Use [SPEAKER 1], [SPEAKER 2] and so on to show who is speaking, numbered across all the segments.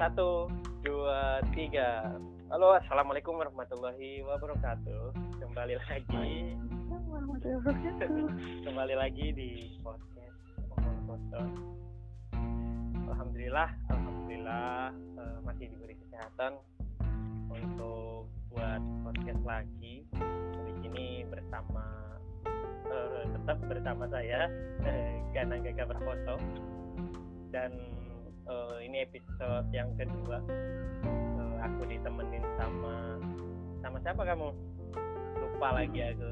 [SPEAKER 1] Satu, dua, tiga. Halo, assalamualaikum warahmatullahi wabarakatuh. Kembali lagi, kembali lagi di podcast. Alhamdulillah, alhamdulillah eh, masih diberi kesehatan untuk buat podcast lagi. Di sini bersama eh, tetap bersama saya eh, Ganang Gaga Berfoto dan eh, ini episode yang kedua Eh, aku ditemenin sama sama siapa kamu lupa lagi aku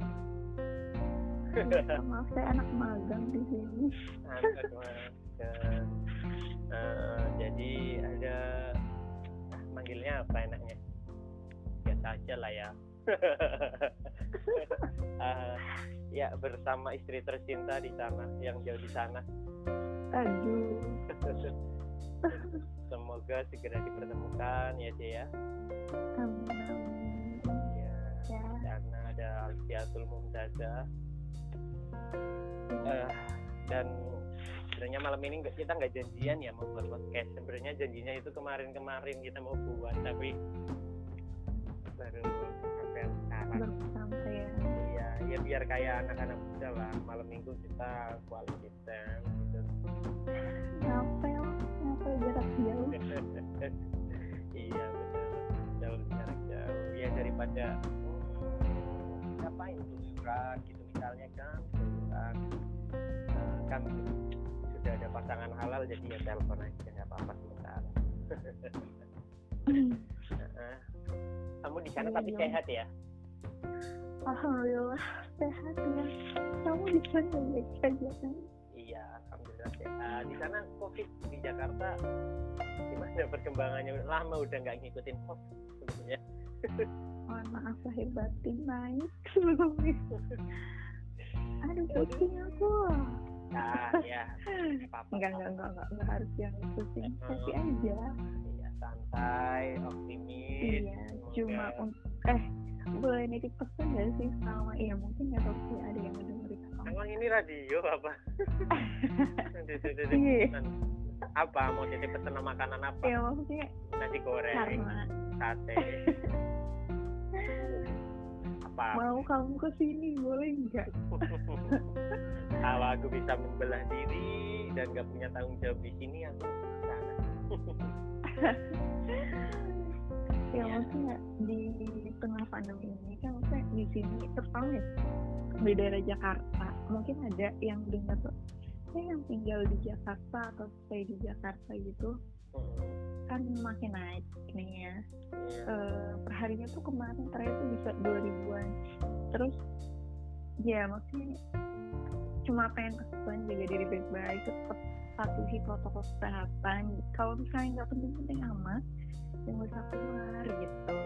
[SPEAKER 2] Maaf saya anak magang di sini.
[SPEAKER 1] Anak magang. Eh, jadi ada ah, manggilnya apa enaknya biasa aja lah ya Eh, ya bersama istri tercinta di sana yang jauh di sana
[SPEAKER 2] Aduh.
[SPEAKER 1] semoga segera dipertemukan ya Cia ya
[SPEAKER 2] Amin amin.
[SPEAKER 1] ya
[SPEAKER 2] Ya.
[SPEAKER 1] karena ada Alfiatul Mumtazah Eh, dan sebenarnya malam ini kita nggak janjian ya mau buat podcast sebenarnya janjinya itu kemarin-kemarin kita mau buat tapi baru sampai sekarang
[SPEAKER 2] sampai ya.
[SPEAKER 1] ya ya biar kayak anak-anak muda lah malam minggu kita quality time gitu
[SPEAKER 2] ngapel jarak jauh.
[SPEAKER 1] iya betul jauh jarak jauh ya daripada hmm, ngapain liburan gitu misalnya kan liburan Eh, kan sudah ada pasangan halal jadi ya telepon aja nggak apa-apa sementara Heeh. kamu di sana
[SPEAKER 2] Iya
[SPEAKER 1] tapi
[SPEAKER 2] dong.
[SPEAKER 1] sehat ya
[SPEAKER 2] Alhamdulillah sehat ya. Kamu di sana baik saja kan?
[SPEAKER 1] Sehat di sana covid di Jakarta gimana perkembangannya lama udah nggak ngikutin covid sebenarnya
[SPEAKER 2] Mohon maaf lahir batin naik sebelumnya. Aduh pusing aku.
[SPEAKER 1] nah ya apa-apa
[SPEAKER 2] Enggak enggak enggak enggak, enggak harus yang pusing. Happy aja.
[SPEAKER 1] Iya, santai, optimis.
[SPEAKER 2] Iya, cuma untuk eh boleh nitip pesan gak sih sama iya mungkin nggak tahu sih ada yang mendengar
[SPEAKER 1] Emang ini radio apa?
[SPEAKER 2] Iya.
[SPEAKER 1] apa? Mau titip pesan makanan apa?
[SPEAKER 2] ya maksudnya
[SPEAKER 1] Nasi goreng,
[SPEAKER 2] karena
[SPEAKER 1] sate, apa?
[SPEAKER 2] mau kamu ke sini boleh nggak
[SPEAKER 1] Kalau aku bisa membelah diri dan gak punya tanggung jawab di sini, aku ke sana.
[SPEAKER 2] ya
[SPEAKER 1] Iya.
[SPEAKER 2] maksudnya di tengah pandemi ini kan maksudnya di sini terutama ya di daerah Jakarta. Mungkin ada yang dengar tuh saya yang tinggal di Jakarta atau stay di Jakarta gitu
[SPEAKER 1] Hmm,
[SPEAKER 2] kan makin naik nih ya.
[SPEAKER 1] Iya.
[SPEAKER 2] eh, perharinya tuh kemarin terakhir tuh bisa 2000-an terus ya maksudnya cuma pengen kesusahan jaga diri baik-baik tetap patuhi protokol kesehatan. Kalau misalnya nggak penting-penting amat jangan usah keluar gitu.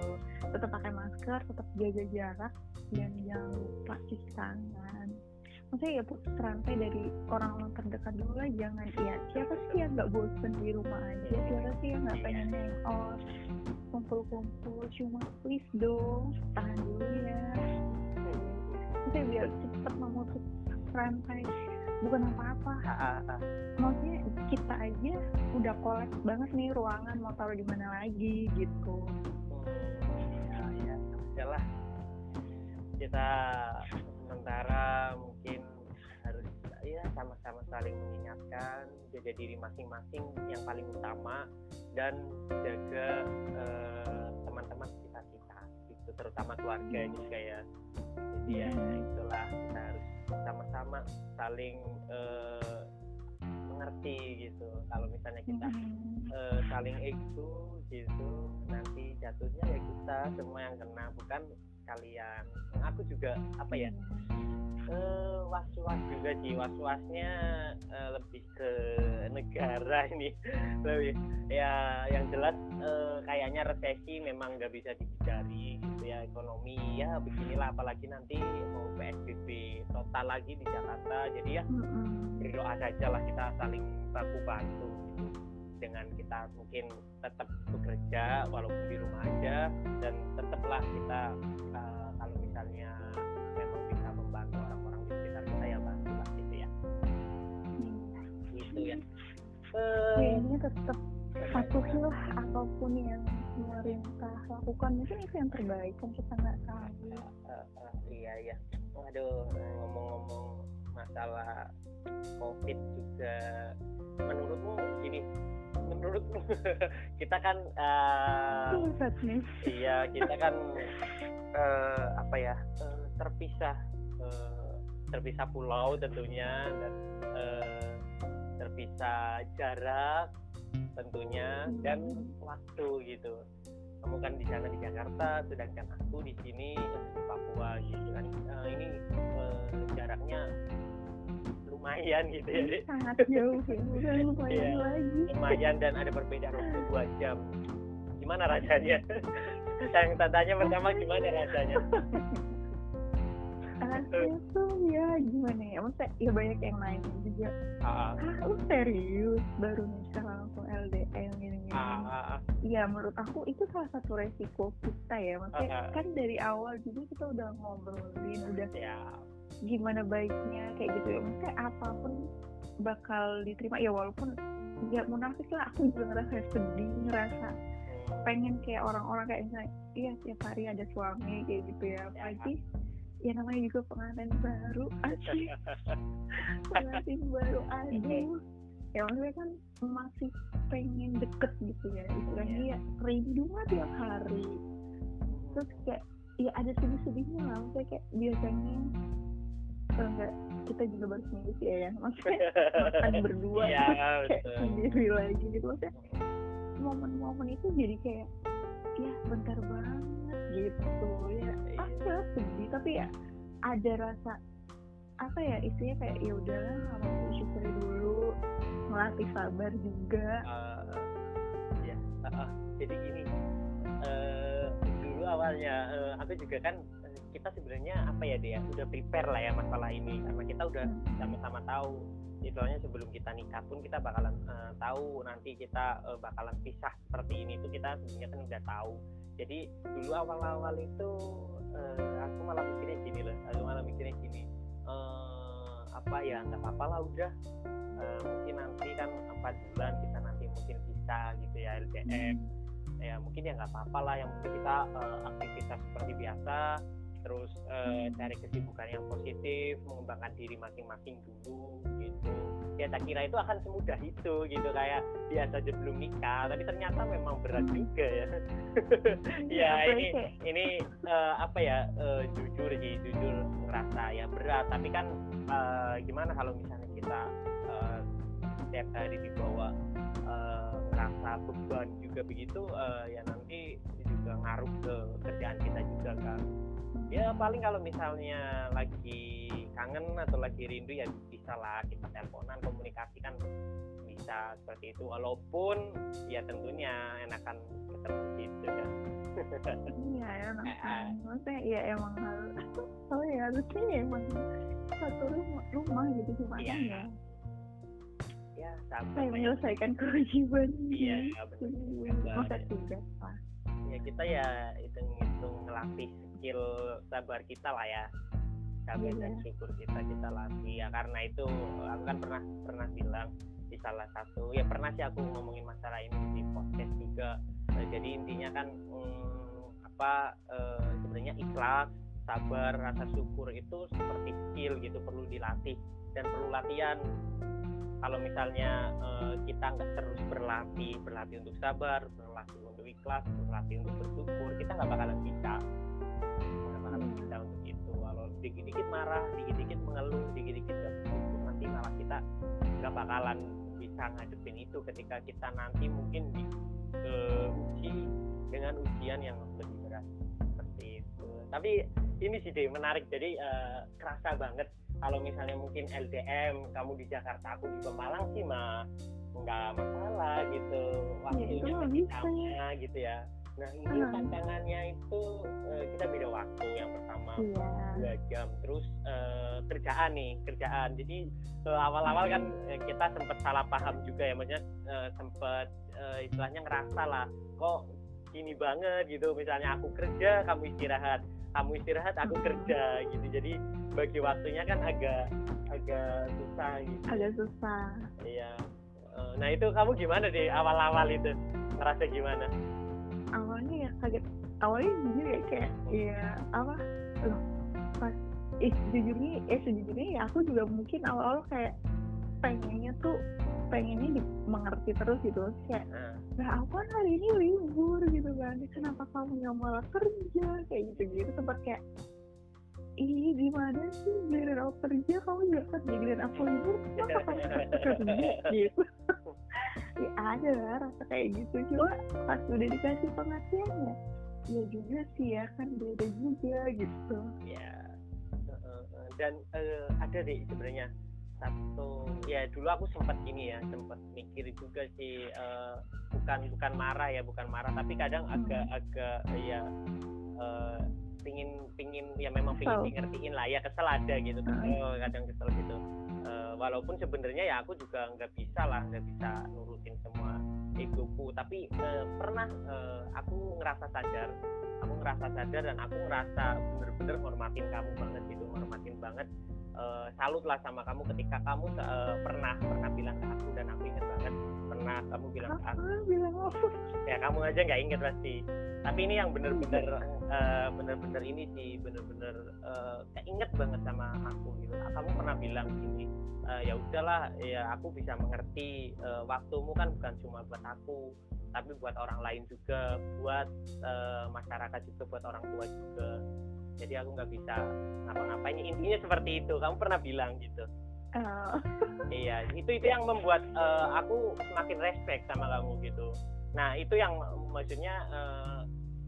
[SPEAKER 2] Tetap pakai masker tetap jaga jarak dan jangan lupa cuci tangan. Maksudnya ya putus rantai dari orang-orang terdekat dulu lah jangan ya siapa sih yang nggak bosen di rumah aja? Siapa sih yang nggak pengen hangout? Kumpul-kumpul cuma please dong tahan dulu ya. Maksudnya biar cepat memutus rantai bukan apa-apa.
[SPEAKER 1] Ah, ah, ah.
[SPEAKER 2] maksudnya kita aja udah kolaps banget nih ruangan mau taruh di mana lagi gitu.
[SPEAKER 1] Hmm, ya ya ya lah. Kita sementara mungkin harus ya sama-sama saling mengingatkan jaga diri masing-masing yang paling utama dan jaga eh, teman-teman kita kita gitu. Terutama keluarga juga ya. Jadi ya itulah. Kita harus sama-sama saling eh, mengerti gitu. Kalau misalnya kita eh, saling ego gitu nanti jatuhnya ya kita semua yang kena bukan kalian aku juga apa ya was-was juga sih. Was-wasnya eh, lebih ke negara ini. Lebih ya yang jelas eh, kayaknya resesi memang nggak bisa dihindari gitu ya ekonomi. Ya beginilah apalagi nanti mau PSBB total lagi di Jakarta. Jadi ya berdoa saja lah kita saling baku bantu gitu dengan kita mungkin tetap bekerja walaupun di rumah aja dan tetaplah kita uh, kalau misalnya memang bisa membantu orang-orang di sekitar kita ya bantulah gitu ya.
[SPEAKER 2] Iya.
[SPEAKER 1] gitu ya. Eh,
[SPEAKER 2] kayaknya tetap patuhilah atau apa pun yang pemerintah lakukan. Mungkin itu yang terbaik kan kita nggak tahu.
[SPEAKER 1] Uh, uh, iya ya waduh ngomong-ngomong masalah covid juga menurutmu ini menurutmu kita kan uh, iya kita kan uh, apa ya uh, terpisah uh, terpisah pulau tentunya dan uh, terpisah jarak tentunya dan waktu gitu. Kamu kan di sana di Jakarta sedangkan aku di sini di Papua gitu kan. Uh, ini uh, jaraknya lumayan gitu ya
[SPEAKER 2] sangat jauh ya lumayan yeah. lagi.
[SPEAKER 1] lumayan dan ada perbedaan waktu dua jam. Gimana rasanya? Yang tanya pertama gimana rasanya?
[SPEAKER 2] Rasanya tuh ya gimana ya? Maksudnya ya banyak yang nanya juga. Ah, ah lu serius baru nikah langsung LDM gini gini ah, ya menurut aku itu salah satu resiko kita ya. Maksudnya ah, kan dari awal juga kita udah ngobrolin udah ya. Gimana baiknya kayak gitu. Ya maksudnya apa pun bakal diterima. Ya walaupun nggak munafik lah aku juga ngerasa sedih ngerasa hmm. pengen kayak orang-orang kayak misalnya iya tiap hari ada suami kayak gitu ya. Apalagi ya ya namanya juga pengantin baru asli pengantin baru aduh. Ya maksudnya kan masih pengen deket gitu ya istilahnya. Ya rindu mah tiap hari. Terus kayak ya ada sedih-sedihnya lah. Maksudnya kayak biasanya enggak kita juga baru seminggu sih ya, ya. maksudnya makan berdua ya, kayak sendiri lagi gitu. Maksudnya momen-momen itu jadi kayak ya bentar banget gitu. Ya ada sedih tapi ya ada rasa apa ya isinya kayak ya udahlah aku syukuri dulu melatih sabar juga. Uh,
[SPEAKER 1] ya uh, uh, jadi gini uh, dulu awalnya uh, aku juga kan kita sebenarnya apa ya dia udah prepare lah ya masalah ini karena kita udah hmm. sama-sama tahu. Istilahnya sebelum kita nikah pun kita bakalan uh, tahu nanti kita uh, bakalan pisah seperti ini tuh kita sebenarnya kan udah tahu. Jadi dulu awal-awal itu uh, aku malah mikirnya gini loh aku malah mikirnya gini uh, apa ya nggak apa-apa lah udah. Uh, mungkin nanti kan empat bulan kita nanti mungkin bisa gitu ya LDM hmm. ya mungkin ya nggak apa-apa lah yang mungkin kita uh, aktivitas seperti biasa terus uh, cari kesibukan yang positif mengembangkan diri masing-masing dulu gitu. Ya tak kira itu akan semudah itu gitu. Kayak biasa aja belum nikah tapi ternyata memang berat juga ya. Ya ini ini uh, apa ya uh, jujur sih jujur ngerasa ya berat. Tapi kan uh, gimana kalau misalnya kita uh, setiap hari dibawa uh, ngerasa beban juga begitu uh, ya nanti juga ngaruh ke kerjaan kita juga kan ya paling kalau misalnya lagi kangen atau lagi rindu ya bisa lah kita teleponan komunikasi kan bisa seperti itu. Walaupun ya tentunya enakan ketemu gitu
[SPEAKER 2] ya iya enakan maksudnya ya emang harus oh ya harusnya ya emang satu rumah, rumah gitu cuma iya. ya ya saya menyelesaikan kewajiban
[SPEAKER 1] iya benar. Masa tugas pak. Ya kita ya hitung hitung ngelatih skill sabar kita lah ya. Sabar dan iya. syukur kita kita latih. Ya karena itu aku kan pernah pernah bilang di salah satu ya pernah sih aku ngomongin masalah ini di podcast juga. Nah, jadi intinya kan hmm, apa eh, sebenarnya ikhlas sabar rasa syukur itu seperti skill gitu perlu dilatih dan perlu latihan. Kalau misalnya uh, kita nggak terus berlatih berlatih untuk sabar berlatih untuk ikhlas berlatih untuk bersyukur kita nggak bakalan bisa kita untuk itu. Kalau dikit-dikit marah dikit-dikit mengeluh dikit-dikit nanti malah kita nggak bakalan bisa ngadepin itu. Ketika kita nanti mungkin di uh, uji dengan ujian yang lebih berat. Seperti itu. Tapi ini sih deh menarik. Jadi uh, kerasa banget. Kalau misalnya mungkin LDM kamu di Jakarta aku di Pemalang sih mah nggak masalah gitu. Waktunya ya, gitu ya Nah ini hmm. tantangannya itu uh, kita beda waktu yang pertama yeah. dua jam, terus uh, kerjaan nih kerjaan. Jadi uh, awal-awal kan uh, kita sempat salah paham juga ya, maksudnya uh, sempat uh, istilahnya ngerasa lah, kok ini banget gitu. Misalnya aku kerja, kamu istirahat, kamu istirahat, aku kerja gitu. Jadi bagi waktunya kan agak agak susah gitu.
[SPEAKER 2] Agak susah.
[SPEAKER 1] Iya. nah itu kamu gimana di awal-awal itu? Ngerasa gimana?
[SPEAKER 2] Awalnya ya kaget. Awalnya jujur ya kayak ya apa? Loh pas eh jujurnya eh sejujurnya ya aku juga mungkin awal-awal kayak pengennya tuh pengennya mengerti terus gitu kayak
[SPEAKER 1] Nah,
[SPEAKER 2] aku kan hari ini libur? gitu kan. Kenapa kamu nggak malah kerja? Kayak gitu gitu sempat kayak ih gimana sih? Giliran aku kerja kamu juga kerja? Giliran aku libur kenapa kamu kerja? Gitu ya ada lah rasa kayak gitu. Cuma pas udah dikasih pengertiannya ya juga sih ya kan beda juga gitu.
[SPEAKER 1] Ya dan eh, ada deh sebenarnya satu ya dulu aku sempat gini ya sempat mikir juga sih eh, bukan bukan marah ya bukan marah tapi kadang agak agak eh, ya eh, pingin pingin ya memang pingin di ngertiin lah ya kesel ada gitu. Kesel kadang kesel gitu Eh, walaupun sebenarnya ya aku juga nggak bisa lah nggak bisa nurutin semua egoku. Tapi eh, pernah eh, aku ngerasa sadar aku ngerasa sadar dan aku ngerasa bener-bener hormatin kamu banget gitu hormatin banget Eh, salut lah sama kamu ketika kamu eh, pernah pernah bilang ke aku dan aku ingat banget. Pernah kamu bilang ke aku.
[SPEAKER 2] Bilang apa?
[SPEAKER 1] Ya kamu aja nggak inget pasti. Tapi ini yang bener-bener eh, bener-bener ini sih bener-bener eh, keinget banget sama aku gitu. Kamu pernah bilang gini eh, ya udahlah ya aku bisa mengerti eh, waktumu kan bukan cuma buat aku tapi buat orang lain juga buat eh, masyarakat juga buat orang tua juga jadi aku nggak bisa ngapa-ngapain intinya seperti itu kamu pernah bilang gitu
[SPEAKER 2] Eh,
[SPEAKER 1] Iya, itu itu yang membuat eh, aku semakin respect sama kamu gitu. Nah, itu yang maksudnya eh,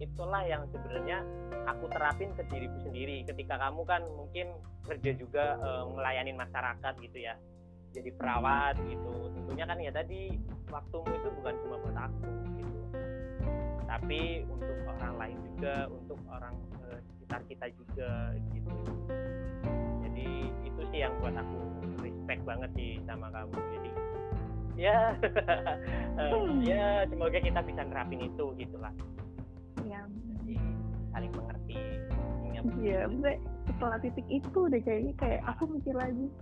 [SPEAKER 1] itulah yang sebenarnya aku terapin ke diriku sendiri. Ketika kamu kan mungkin kerja juga eh, ngelayanin masyarakat gitu ya. Jadi perawat gitu. Tentunya kan ya tadi waktumu itu bukan cuma buat aku gitu. Tapi untuk orang lain juga, untuk orang sekitar kita juga gitu. Jadi itu sih yang buat aku respect banget sih sama kamu. Jadi ya eh,
[SPEAKER 2] Hmm.
[SPEAKER 1] ya semoga kita bisa nerapin itu gitulah.
[SPEAKER 2] ya
[SPEAKER 1] Jadi saling mengerti.
[SPEAKER 2] Iya, setelah titik itu deh kayaknya kayak aku mikir lagi.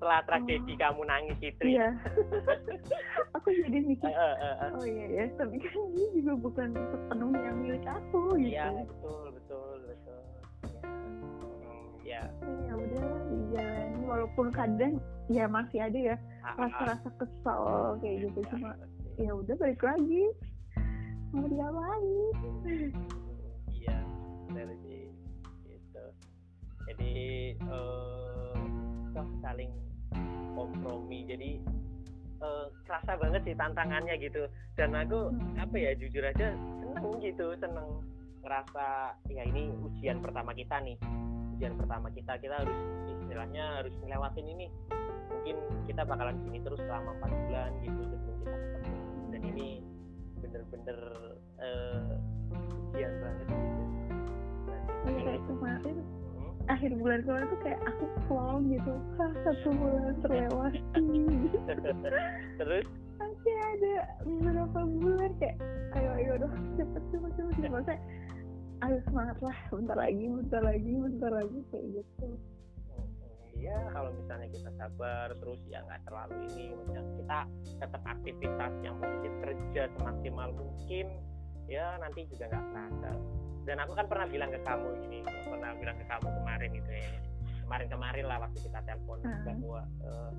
[SPEAKER 1] Setelah tragedi kamu nangis itu. ya.
[SPEAKER 2] Iya. aku jadi mikir,
[SPEAKER 1] eh, eh, eh.
[SPEAKER 2] oh iya ya, tapi kan ini juga bukan sepenuhnya milik aku gitu.
[SPEAKER 1] Iya betul betul betul. Ya. Hmm, Ya.
[SPEAKER 2] Ya udah dijalani walaupun kadang ya masih ada ya
[SPEAKER 1] Ah, ah,
[SPEAKER 2] rasa-rasa kesel kayak gitu
[SPEAKER 1] ya,
[SPEAKER 2] cuma ya udah balik lagi mau diapain
[SPEAKER 1] Iya, benar sih. Gitu. Jadi eh toh saling kompromi. Jadi eh, kerasa banget sih tantangannya gitu. Dan aku
[SPEAKER 2] Hmm.
[SPEAKER 1] apa ya jujur aja seneng gitu, seneng ngerasa ya ini ujian pertama kita nih. Ujian pertama kita kita harus istilahnya harus ngelewatin ini. Mungkin kita bakalan sini terus selama 4 bulan gitu sebelum kita ketemu. Dan ini bener-bener eh, ujian banget gitu.
[SPEAKER 2] Akhir bulan kemarin tuh kayak aku plong gitu. Hah, satu bulan terlewati
[SPEAKER 1] terus?
[SPEAKER 2] Masih ada beberapa bulan kayak ayo ayo dong cepet cepet cepet. Cepet Maksudnya, ayo semangat lah bentar lagi bentar lagi bentar lagi. Kayak gitu.
[SPEAKER 1] Ya kalau misalnya kita sabar terus ya nggak terlalu ini kita tetap aktivitas yang mungkin kerja semaksimal mungkin ya nanti juga nggak terasa dan aku kan pernah bilang ke kamu gini pernah bilang ke kamu kemarin gitu ya kemarin-kemarin lah waktu kita telepon
[SPEAKER 2] Hmm.
[SPEAKER 1] bahwa eh,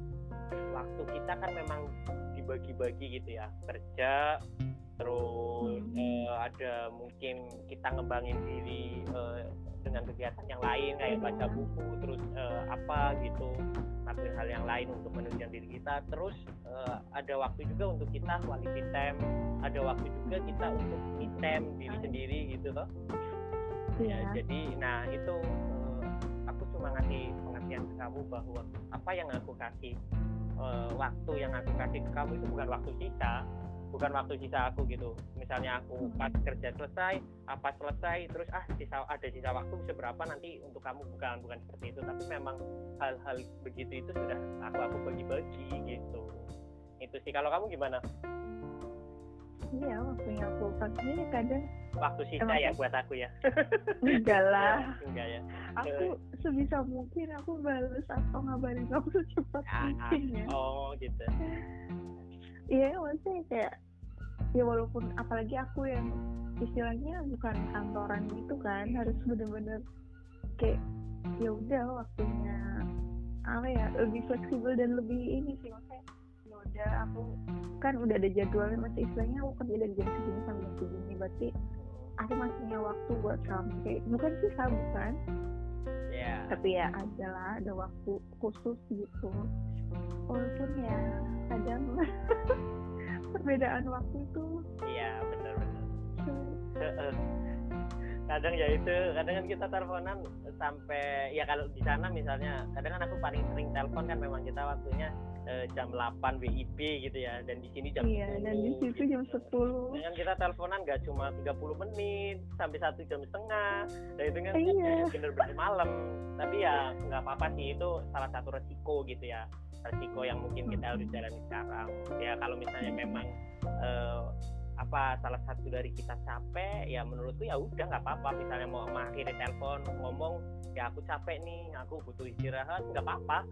[SPEAKER 1] waktu kita kan memang dibagi-bagi gitu ya kerja terus
[SPEAKER 2] Hmm.
[SPEAKER 1] eh, ada mungkin kita ngembangin diri eh, dengan kegiatan yang lain kayak
[SPEAKER 2] Iya.
[SPEAKER 1] baca buku terus eh, apa gitu lakuin hal yang lain untuk menunjang diri kita terus eh, ada waktu juga untuk kita quality time ada waktu juga kita untuk me time diri sendiri gitu loh
[SPEAKER 2] Iya.
[SPEAKER 1] ya jadi nah itu ngasih pengertian ke kamu bahwa apa yang aku kasih eh, waktu yang aku kasih ke kamu itu bukan waktu sisa bukan waktu sisa aku gitu. Misalnya aku
[SPEAKER 2] Hmm.
[SPEAKER 1] pas kerja selesai apa selesai terus ah sisa ada sisa waktu seberapa nanti untuk kamu? Bukan bukan seperti itu. Tapi memang hal-hal begitu itu sudah aku aku bagi-bagi gitu. Itu sih. Kalau kamu gimana?
[SPEAKER 2] Iya waktunya aku pakai kadang
[SPEAKER 1] waktu sisa
[SPEAKER 2] Emang-
[SPEAKER 1] ya buat aku ya.
[SPEAKER 2] Enggak lah.
[SPEAKER 1] Enggak ya.
[SPEAKER 2] Aku sebisa mungkin aku balas atau ngabarin kamu secepat
[SPEAKER 1] Ah,
[SPEAKER 2] mungkin ya.
[SPEAKER 1] oh gitu.
[SPEAKER 2] Iya maksudnya kayak ya walaupun apalagi aku yang istilahnya bukan kantoran gitu kan harus bener-bener kayak ya udah waktunya apa ya lebih fleksibel dan lebih ini sih maksudnya ya udah aku kan udah ada jadwalnya masih istilahnya aku kerja dari jam segini sampai jam segini berarti aku masih punya waktu buat kamu. Kayak bukan sih bukan.
[SPEAKER 1] Yeah.
[SPEAKER 2] tapi ya ada lah ada waktu khusus gitu. Walaupun ya kadang perbedaan waktu itu
[SPEAKER 1] iya benar benar kadang ya itu kadang kan kita teleponan sampai ya kalau di sana misalnya kadang kan aku paling sering telepon kan memang kita waktunya eh, jam 8 WIB gitu ya dan di sini jam
[SPEAKER 2] iya 10, dan di situ jam 10
[SPEAKER 1] gitu. dengan kita teleponan nggak cuma 30 menit sampai satu jam setengah dan itu kan
[SPEAKER 2] iya.
[SPEAKER 1] bener-bener malam tapi ya nggak apa-apa sih itu salah satu resiko gitu ya resiko yang mungkin kita harus jalani sekarang ya kalau misalnya memang eh, apa salah satu dari kita capek ya menurutku ya udah nggak apa-apa. Misalnya mau mengakhiri telepon ngomong ya aku capek nih aku butuh istirahat nggak apa-apa.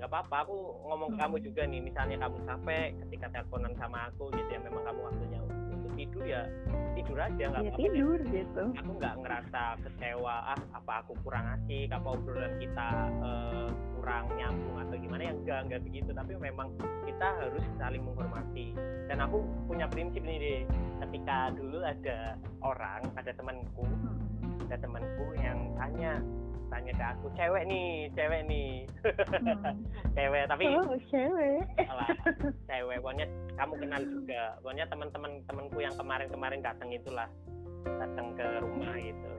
[SPEAKER 1] Nggak apa-apa aku ngomong ke kamu juga nih misalnya kamu capek ketika teleponan sama aku gitu ya memang kamu waktunya untuk tidur ya tidur aja nggak
[SPEAKER 2] ya, apa-apa tidur gitu.
[SPEAKER 1] Aku nggak ngerasa kecewa ah apa aku kurang asik apa obrolan kita uh, kurang nyambung atau gimana ya enggak enggak begitu. Tapi memang kita harus saling menghormati. Dan aku punya prinsip nih deh ketika dulu ada orang ada temanku ada temanku yang tanya tanya ke aku cewek nih cewek nih. Hmm. cewek tapi
[SPEAKER 2] oh cewek.
[SPEAKER 1] Salah cewek. Pokoknya kamu kenal juga. Pokoknya teman-teman temanku yang kemarin-kemarin datang itulah datang ke rumah itu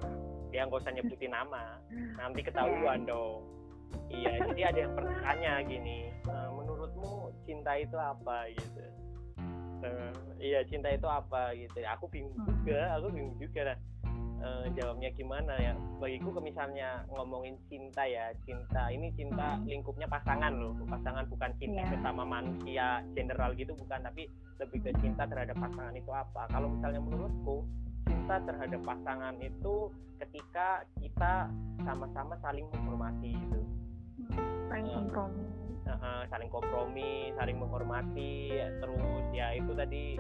[SPEAKER 1] dia nggak usah nyebutin nama. Nanti ketahuan iya. dong iya jadi ada yang pernah tanya gini e, menurutmu cinta itu apa? Gitu. Uh, iya cinta itu apa? Gitu. Aku bingung hmm. juga aku bingung juga lah. Uh, jawabnya gimana ya? Bagiku ke misalnya ngomongin cinta ya cinta ini cinta hmm. lingkupnya pasangan loh pasangan bukan cinta yeah. bersama manusia general gitu bukan. Tapi lebih ke cinta terhadap pasangan itu apa? Kalau misalnya menurutku cinta terhadap pasangan itu ketika kita sama-sama saling menghormati itu
[SPEAKER 2] saling kompromi.
[SPEAKER 1] uh, saling kompromi saling menghormati terus ya itu tadi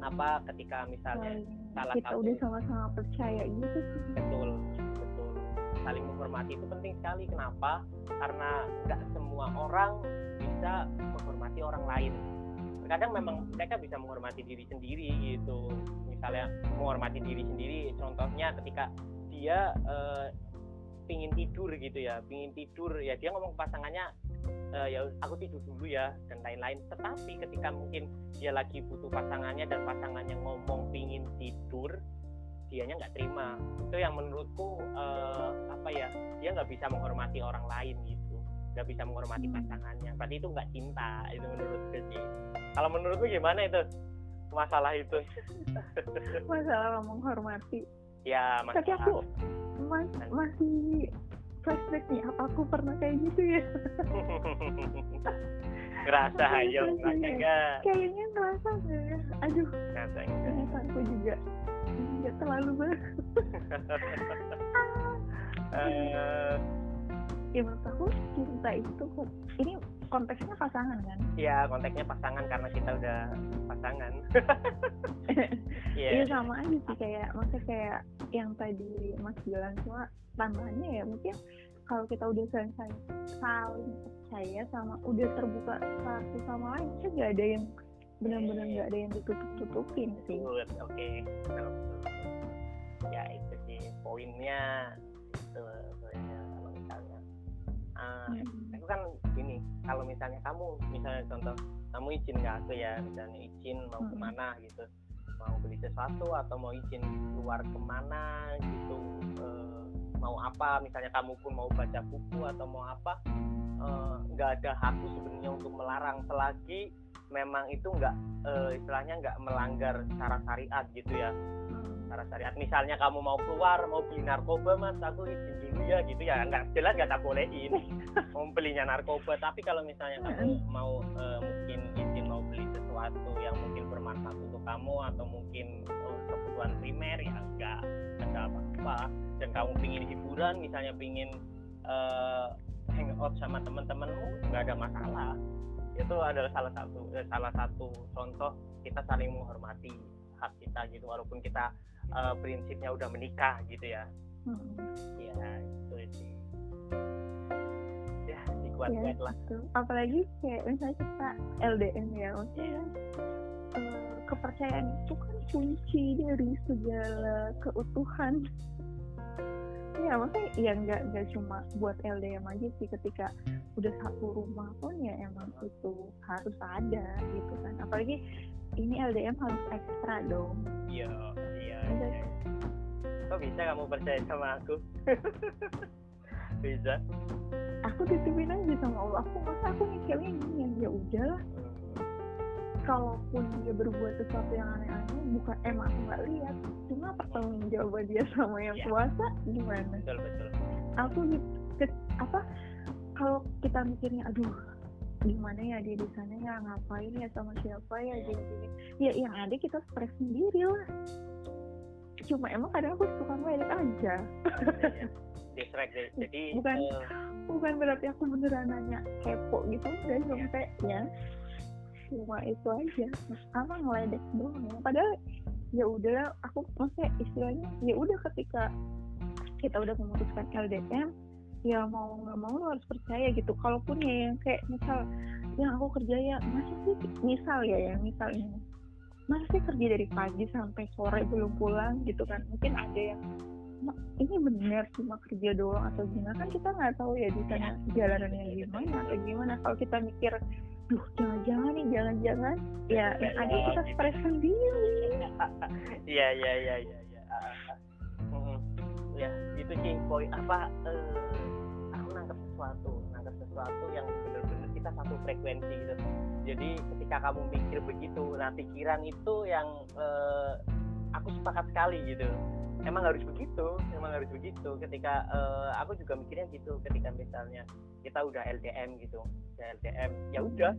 [SPEAKER 1] apa ketika misalnya
[SPEAKER 2] salah kita satu, udah sama-sama percaya gitu
[SPEAKER 1] betul betul. Saling menghormati itu penting sekali. Kenapa? Karena nggak semua orang bisa menghormati orang lain. Kadang memang mereka bisa menghormati diri sendiri gitu misalnya menghormati diri sendiri. Contohnya ketika dia uh, pingin tidur gitu ya pingin tidur ya dia ngomong ke pasangannya uh, ya aku tidur dulu ya dan lain-lain. Tetapi ketika mungkin dia lagi butuh pasangannya dan pasangannya ngomong pingin tidur dianya nggak terima. Itu yang menurutku uh, apa ya dia nggak bisa menghormati orang lain gitu. Nggak bisa menghormati pasangannya. Berarti itu nggak cinta itu menurutku sih. Kalau menurutku gimana itu masalah itu.
[SPEAKER 2] Masalah menghormati.
[SPEAKER 1] Ya
[SPEAKER 2] masalah. tapi aku mas, masih flashback nih apa aku pernah kayak gitu ya?
[SPEAKER 1] Ngerasa ayo ngerasa enggak?
[SPEAKER 2] Kayaknya ngerasa enggak. Ya aduh ngerasa aku juga enggak terlalu banget? Uh, ya menurut aku cinta itu ini konteksnya pasangan kan
[SPEAKER 1] iya konteksnya pasangan karena kita udah pasangan
[SPEAKER 2] iya yeah. sama aja sih kayak maksudnya kayak yang tadi mas bilang cuma tambahannya ya mungkin kalau kita udah saling saling percaya sama udah terbuka satu sama lain kan nggak ada yang benar-benar nggak ada yang ditutup tutupin sih
[SPEAKER 1] oke okay. ya itu sih poinnya itu poinnya kalau misalnya uh, hmm. aku kan gini kalau misalnya kamu misalnya contoh kamu izin nggak aku ya misalnya izin mau hmm. ke mana gitu. Mau beli sesuatu atau mau izin keluar ke mana gitu uh, mau apa misalnya kamu pun mau baca buku atau mau apa eh, nggak uh, ada aku sebenarnya untuk melarang. Selagi memang itu nggak uh, istilahnya nggak melanggar cara syariat gitu ya cara syariat. Misalnya kamu mau keluar mau beli narkoba mas aku izin dulu ya gitu ya. Nggak jelas nggak tak bolehin. Mau belinya narkoba. Tapi kalau misalnya kamu mau uh, mungkin izin mau beli sesuatu yang mungkin bermanfaat untuk kamu atau mungkin uh, kebutuhan primer ya enggak ada apa-apa. Dan kamu pingin hiburan misalnya pingin uh, hangout sama teman-temanmu nggak ada masalah. Itu adalah salah satu eh, salah satu contoh kita saling menghormati hak kita gitu walaupun kita uh, prinsipnya udah menikah gitu ya.
[SPEAKER 2] Hmm.
[SPEAKER 1] ya itu sih. Ya dikuat-kuat
[SPEAKER 2] Ya,
[SPEAKER 1] lah.
[SPEAKER 2] gitu. apalagi kayak misalnya kita LDM ya maksudnya eh, kepercayaan itu kan kunci dari segala keutuhan. Ya maksudnya ya nggak nggak cuma buat LDM aja sih ketika udah satu rumah pun ya emang itu harus ada gitu kan. Apalagi ini LDM harus ekstra dong
[SPEAKER 1] iya iya
[SPEAKER 2] Ada.
[SPEAKER 1] iya. kok bisa kamu percaya sama aku bisa
[SPEAKER 2] aku dititipin aja sama Allah aku masa aku mikirnya gini ya udahlah
[SPEAKER 1] Hmm.
[SPEAKER 2] kalaupun dia berbuat sesuatu yang aneh-aneh bukan emang aku nggak lihat cuma pertanggung jawaban dia sama yang
[SPEAKER 1] Ya.
[SPEAKER 2] puasa gimana
[SPEAKER 1] betul betul
[SPEAKER 2] aku gitu ke- apa kalau kita mikirnya aduh gimana ya dia di sana ya ngapain ya sama siapa ya
[SPEAKER 1] Ya.
[SPEAKER 2] gini gini ya yang ada kita stres sendiri lah cuma emang kadang aku suka balik aja
[SPEAKER 1] Iya, iya. distract jadi
[SPEAKER 2] Bukan.
[SPEAKER 1] eh,
[SPEAKER 2] bukan berarti aku beneran nanya kepo gitu enggak sampai ya cuma itu aja apa ngeledek doang padahal ya udah aku maksudnya istilahnya ya udah ketika kita udah memutuskan LDM ya mau nggak mau lo harus percaya gitu. Kalaupun ya yang kayak misal yang aku kerja ya. Masa sih misal ya yang misal ini. Masa sih kerja dari pagi sampai sore belum pulang gitu kan? Mungkin ada yang "Ma, ini benar cuma kerja doang atau gimana? Kan kita nggak tahu ya di sana jalanannya gimana atau gimana. Kalau kita mikir duh jangan-jangan nih jangan-jangan. Ya yang ada kita stres sendiri.
[SPEAKER 1] Iya iya iya iya iya. Ya itu sih poin apa aku nangkep sesuatu nangkep sesuatu yang benar-benar kita satu frekuensi gitu. Jadi ketika kamu mikir begitu nah pikiran itu yang eh, aku sepakat sekali gitu. Emang harus begitu emang harus begitu. Ketika eh, aku juga mikirnya gitu ketika misalnya kita udah LDM gitu udah LDM ya udah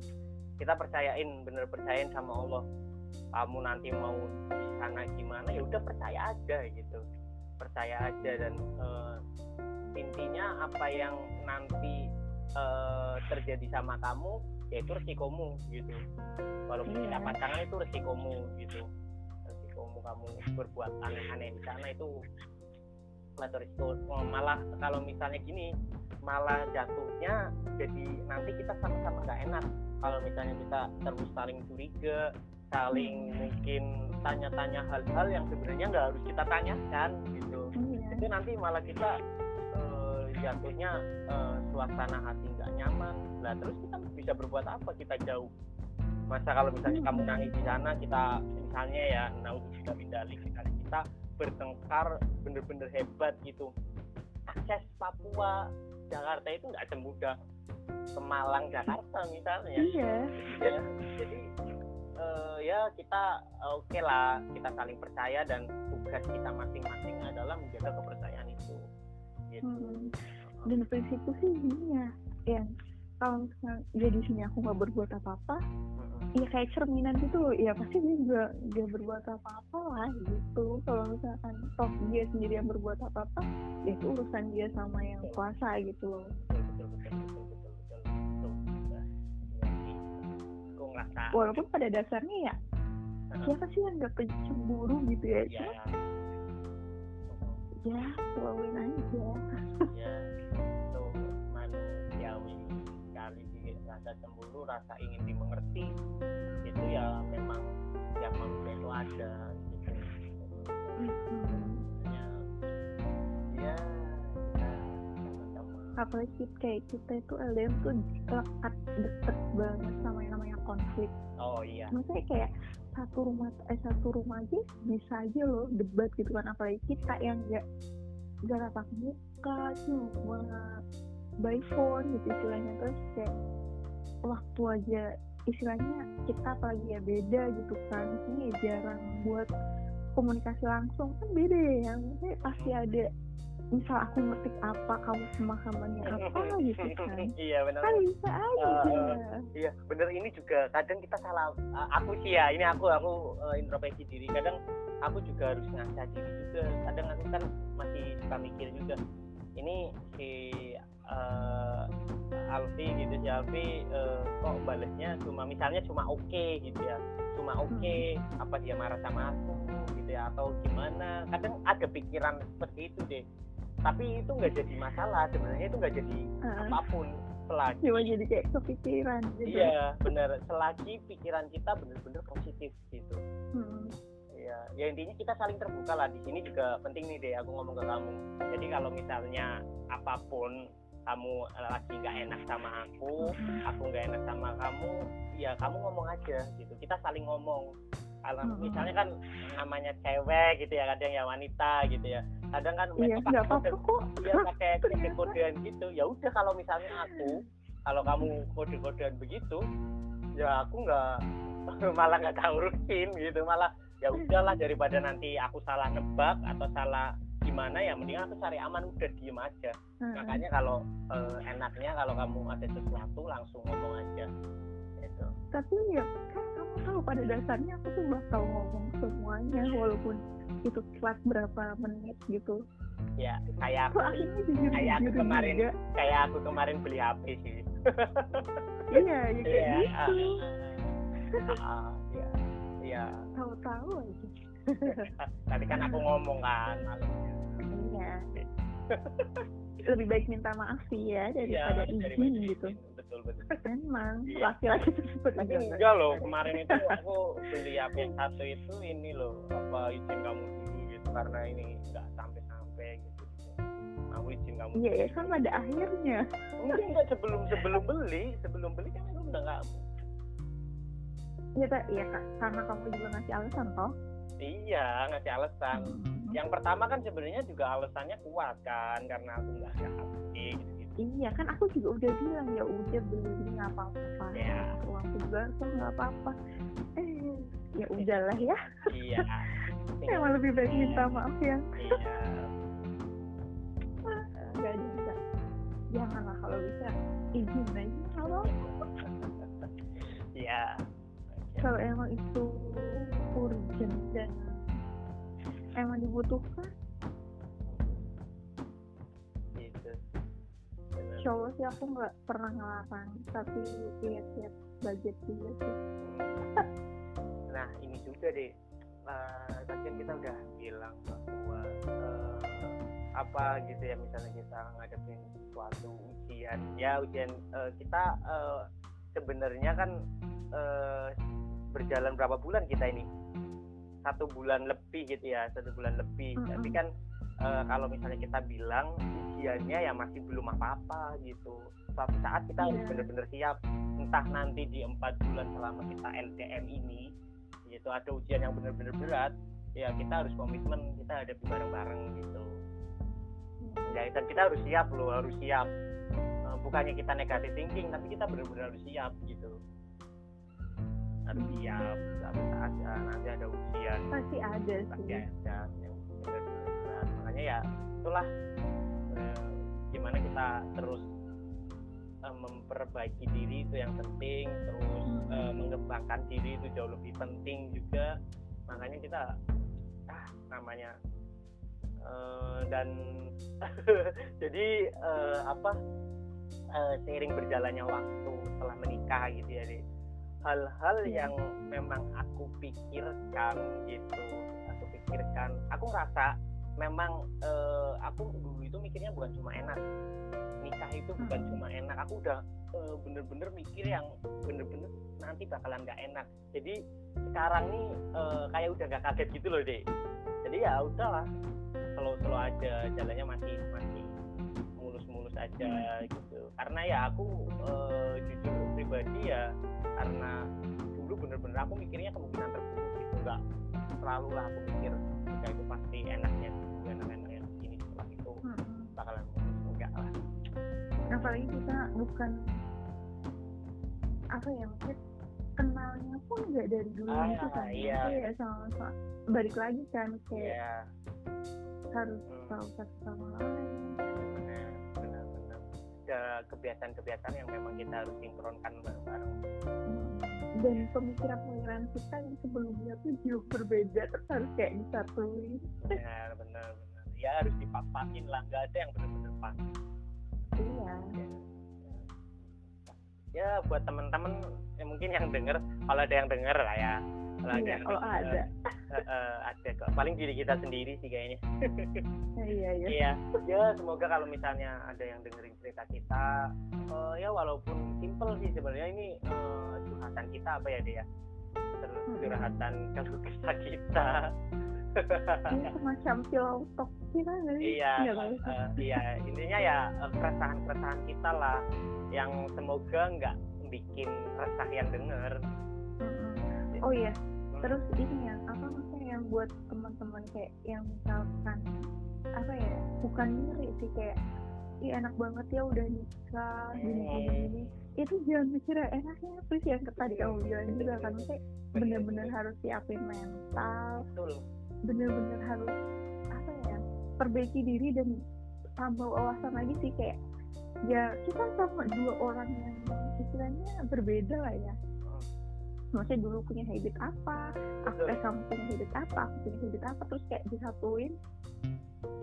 [SPEAKER 1] kita percayain bener percayain sama Allah. Kamu nanti mau di sana gimana ya udah percaya aja gitu percaya aja dan eh, intinya apa yang nanti eh, terjadi sama kamu ya itu resikomu gitu. Walaupun
[SPEAKER 2] Iya.
[SPEAKER 1] tidak pasangan itu resikomu gitu. Resikomu kamu berbuat aneh-aneh di sana itu atau risiko. Oh, malah kalau misalnya gini malah jatuhnya jadi nanti kita sama-sama nggak enak. Kalau misalnya kita terus saling curiga saling mungkin tanya-tanya hal-hal yang sebenarnya nggak harus kita tanyakan gitu.
[SPEAKER 2] Iya.
[SPEAKER 1] Itu nanti malah kita eh, jatuhnya eh, suasana hati nggak nyaman. Lah terus kita bisa berbuat apa? Kita jauh. Masa kalau misalnya kamu nangis di sana kita misalnya ya naudzubillah min dzalik misalnya kita bertengkar bener-bener hebat gitu. Akses Papua Jakarta itu nggak semudah ke Malang Jakarta misalnya.
[SPEAKER 2] Iya.
[SPEAKER 1] Ya jadi eh, ya kita oke lah kita saling percaya dan tugas kita masing-masing adalah menjaga kepercayaan itu. Gitu.
[SPEAKER 2] Hmm. dan prinsipku sih gini ya yang kalau misalnya dia di sini aku nggak berbuat apa-apa
[SPEAKER 1] Mm-mm.
[SPEAKER 2] ya kayak cerminan gitu ya pasti dia juga dia berbuat apa-apa lah gitu. Kalau misalkan toh dia sendiri yang berbuat apa-apa ya itu urusan dia sama yang kuasa gitu loh.
[SPEAKER 1] Betul betul betul aku ngerasa
[SPEAKER 2] walaupun pada dasarnya ya
[SPEAKER 1] Heeh.
[SPEAKER 2] siapa sih yang gak cemburu gitu ya?
[SPEAKER 1] Ya
[SPEAKER 2] cuma ya flowin aja.
[SPEAKER 1] Ya itu manusiawi sekali sih rasa cemburu rasa ingin dimengerti. Itu ya memang tiap manusia itu ada gitu.
[SPEAKER 2] Mm-mm. Apalagi kayak kita itu LDM tuh lekat deket banget sama yang namanya konflik.
[SPEAKER 1] Oh iya.
[SPEAKER 2] Maksudnya kayak satu rumah eh satu rumah aja bisa aja loh debat gitu kan apalagi kita yang nggak nggak tatap muka cuma by phone gitu istilahnya. Terus kayak waktu aja istilahnya kita apalagi ya beda gitu kan ini jarang buat komunikasi langsung kan beda ya. Maksudnya pasti ada misal aku ngetik apa kamu pemahamannya apa gitu kan.
[SPEAKER 1] Iya benar.
[SPEAKER 2] Kan bisa aja
[SPEAKER 1] Eh, iya bener ini juga kadang kita salah uh, aku sih ya ini aku aku uh, introspeksi diri. Kadang aku juga harus ngaca diri juga. Kadang aku kan masih suka mikir juga ini si uh, Alfi gitu si Alfi uh, kok balesnya cuma misalnya cuma oke okay, gitu ya. Cuma oke okay, hmm. apa dia marah sama aku gitu ya atau gimana? Kadang ada pikiran seperti itu deh tapi itu nggak jadi masalah sebenarnya itu nggak jadi uh, apa pun selagi
[SPEAKER 2] cuma jadi kayak kepikiran
[SPEAKER 1] gitu. Iya benar selagi pikiran kita benar-benar positif gitu. Hmm. Ya ya intinya kita saling terbuka lah. Di sini juga penting nih deh aku ngomong ke kamu. Jadi kalau misalnya apa pun kamu lagi nggak enak sama aku aku nggak enak sama kamu ya kamu ngomong aja gitu. Kita saling ngomong. Kalau misalnya kan namanya cewek gitu ya kadang ya wanita gitu ya kadang kan
[SPEAKER 2] iya, pakai kode
[SPEAKER 1] ya pakai kode kodean gitu. Ya udah kalau misalnya aku kalau kamu kode kodean begitu ya aku nggak malah nggak tahu rutin gitu. Malah ya udahlah daripada nanti aku salah nebak atau salah gimana ya mending aku cari aman udah diem aja. Hmm. makanya kalau uh, enaknya kalau kamu ada sesuatu langsung ngomong aja.
[SPEAKER 2] Gitu. Tapi ya kan kamu tahu pada dasarnya aku tuh bakal ngomong semuanya walaupun itu telat berapa menit gitu.
[SPEAKER 1] Ya kayak aku kayak aku kemarin juga. kayak aku kemarin beli HP sih.
[SPEAKER 2] Iya ya kayak yeah. gitu.
[SPEAKER 1] uh, uh, ya iya.
[SPEAKER 2] Tahu-tahu aja.
[SPEAKER 1] Tadi kan aku ngomong kan
[SPEAKER 2] iya. Lebih baik minta maaf sih ya daripada ya, izin. gitu
[SPEAKER 1] betul betul
[SPEAKER 2] memang iya. laki-laki tersebut
[SPEAKER 1] tapi enggak loh kemarin itu aku beli HP satu itu ini loh apa izin kamu dulu gitu karena ini nggak sampai sampai gitu aku izin kamu
[SPEAKER 2] iya ya kan pada akhirnya
[SPEAKER 1] enggak enggak sebelum sebelum beli sebelum beli kan aku udah nggak
[SPEAKER 2] Iya, iya kak, karena kamu juga ngasih alasan toh?
[SPEAKER 1] Iya, ngasih alasan. Hmm. Yang pertama kan sebenarnya juga alasannya kuat kan, karena aku nggak gitu,
[SPEAKER 2] Iya kan aku juga udah bilang ya udah beli nggak apa-apa. Ya. Uang juga tuh nggak apa-apa. Eh, ya udahlah ya.
[SPEAKER 1] Iya.
[SPEAKER 2] Emang lebih baik minta maaf ya.
[SPEAKER 1] Iya.
[SPEAKER 2] Gak bisa. Janganlah kalau bisa izin aja kalau.
[SPEAKER 1] Iya
[SPEAKER 2] kalau emang itu urgent dan emang dibutuhkan Insya Allah sih aku nggak pernah ngelarang tapi lihat-lihat budget juga sih.
[SPEAKER 1] Nah ini juga deh. Uh, tadi kan kita udah bilang bahwa uh, apa gitu ya misalnya kita ngadepin suatu ujian ya ujian uh, kita uh, sebenarnya kan uh, berjalan berapa bulan kita ini? Satu bulan lebih gitu ya satu bulan lebih. Mm -hmm. tapi kan e, kalau misalnya kita bilang ujiannya ya masih belum apa-apa gitu. Suatu saat kita harus yeah. benar-benar siap. Entah nanti di empat bulan selama kita LDM ini gitu ada ujian yang benar-benar berat ya kita harus komitmen kita ada bareng-bareng gitu. Ya dan kita harus siap loh harus siap. Eh, bukannya kita negatif thinking tapi kita benar-benar harus siap gitu. Harus siap suatu saat ya, nanti ada ujian.
[SPEAKER 2] Pasti ada
[SPEAKER 1] pasti sih ada yang makanya ya itulah eh, gimana kita terus eh, memperbaiki diri itu yang penting terus eh, mengembangkan diri itu jauh lebih penting juga. Makanya kita ah namanya dan jadi apa seiring berjalannya waktu setelah menikah gitu ya hal-hal iya. yang memang aku pikirkan gitu aku pikirkan aku ngerasa memang uh, aku dulu itu mikirnya bukan cuma enak. Nikah itu bukan hmm. cuma enak. Aku udah uh, bener-bener mikir yang bener-bener nanti bakalan gak enak. Jadi sekarang nih uh, kayak udah gak kaget gitu loh deh jadi ya udahlah kalau selalu aja jalannya masih masih mulus-mulus aja hmm. gitu. Karena ya aku uh, jujur pribadi ya karena dulu bener-bener aku mikirnya kemungkinan terburuk gitu enggak selalu lah aku mikir jika itu pasti enaknya
[SPEAKER 2] apalagi kita bukan apa ya mungkin kenalnya pun enggak dari dulu ah, gitu kan.
[SPEAKER 1] iya.
[SPEAKER 2] ya sama, sama balik lagi kan kayak
[SPEAKER 1] yeah.
[SPEAKER 2] harus hmm. tahu satu sama lain.
[SPEAKER 1] Kebiasaan-kebiasaan yang memang kita harus sinkronkan bareng-bareng.
[SPEAKER 2] Dan pemikiran-pemikiran kita yang sebelumnya tuh jauh berbeda terus harus kayak disatuin.
[SPEAKER 1] Benar benar benar. Ya harus dipapain lah nggak ada yang benar-benar pas
[SPEAKER 2] iya
[SPEAKER 1] ya buat teman-teman ya mungkin yang denger kalau ada yang denger lah ya kalau ada
[SPEAKER 2] Iya,
[SPEAKER 1] yang
[SPEAKER 2] kalau
[SPEAKER 1] denger,
[SPEAKER 2] ada.
[SPEAKER 1] eh, ada kok paling diri kita sendiri sih kayaknya
[SPEAKER 2] Iya, iya.
[SPEAKER 1] iya ya semoga kalau misalnya ada yang dengerin cerita kita eh, ya walaupun simple sih sebenarnya ini eh, curhatan kita apa ya dia terus
[SPEAKER 2] Mm-mm.
[SPEAKER 1] curhatan kalau kesah kita
[SPEAKER 2] Ini semacam pillow talk kita sih?
[SPEAKER 1] iya eh, iya. Intinya ya eh, keresahan-keresahan kita lah yang semoga nggak bikin resah yang denger.
[SPEAKER 2] Oh iya, terus ini ya, apa maksudnya yang buat teman-teman kayak yang misalkan apa ya, bukan ngiri sih kayak Ih enak banget ya udah nikah gini gini gini. Itu jangan mikir ya, enaknya sih yang tadi kamu bilang juga kan? Maksudnya bener-bener harus siapin mental.
[SPEAKER 1] Betul
[SPEAKER 2] bener-bener harus apa ya perbaiki diri dan tambah wawasan lagi sih kayak ya kita sama dua orang yang istilahnya berbeda lah ya. Maksudnya dulu punya habit apa aku eh kamu punya habit apa aku punya habit apa terus kayak disatuin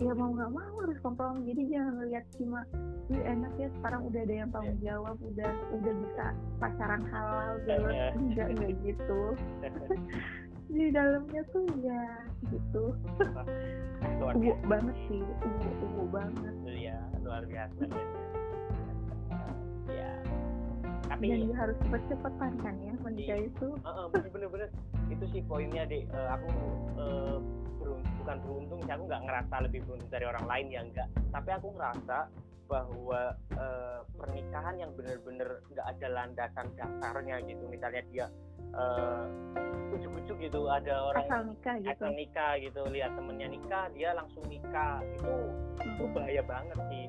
[SPEAKER 2] ya mau nggak mau harus kompromi jadi jangan lihat cuma Wih, enak ya sekarang udah ada yang tanggung jawab udah udah bisa pacaran halal
[SPEAKER 1] Iya.
[SPEAKER 2] enggak enggak gitu di dalamnya tuh ya gitu.
[SPEAKER 1] Luar
[SPEAKER 2] uwu
[SPEAKER 1] biasa.
[SPEAKER 2] banget sih uwu uwu banget.
[SPEAKER 1] Iya, luar biasa. ya. Tapi
[SPEAKER 2] dan dia harus cepet-cepetan kan ya menikah
[SPEAKER 1] Iya.
[SPEAKER 2] itu.
[SPEAKER 1] Heeh, bener-bener itu sih poinnya dek Eh, aku berun- bukan beruntung sih aku nggak ngerasa lebih beruntung dari orang lain ya enggak tapi aku ngerasa bahwa eh, pernikahan yang bener-bener nggak ada landasan dasarnya gitu. Misalnya dia eh, ujuk-ujuk gitu ada orang
[SPEAKER 2] asal nikah gitu.
[SPEAKER 1] asal nikah gitu lihat temennya nikah dia langsung nikah itu itu bahaya banget sih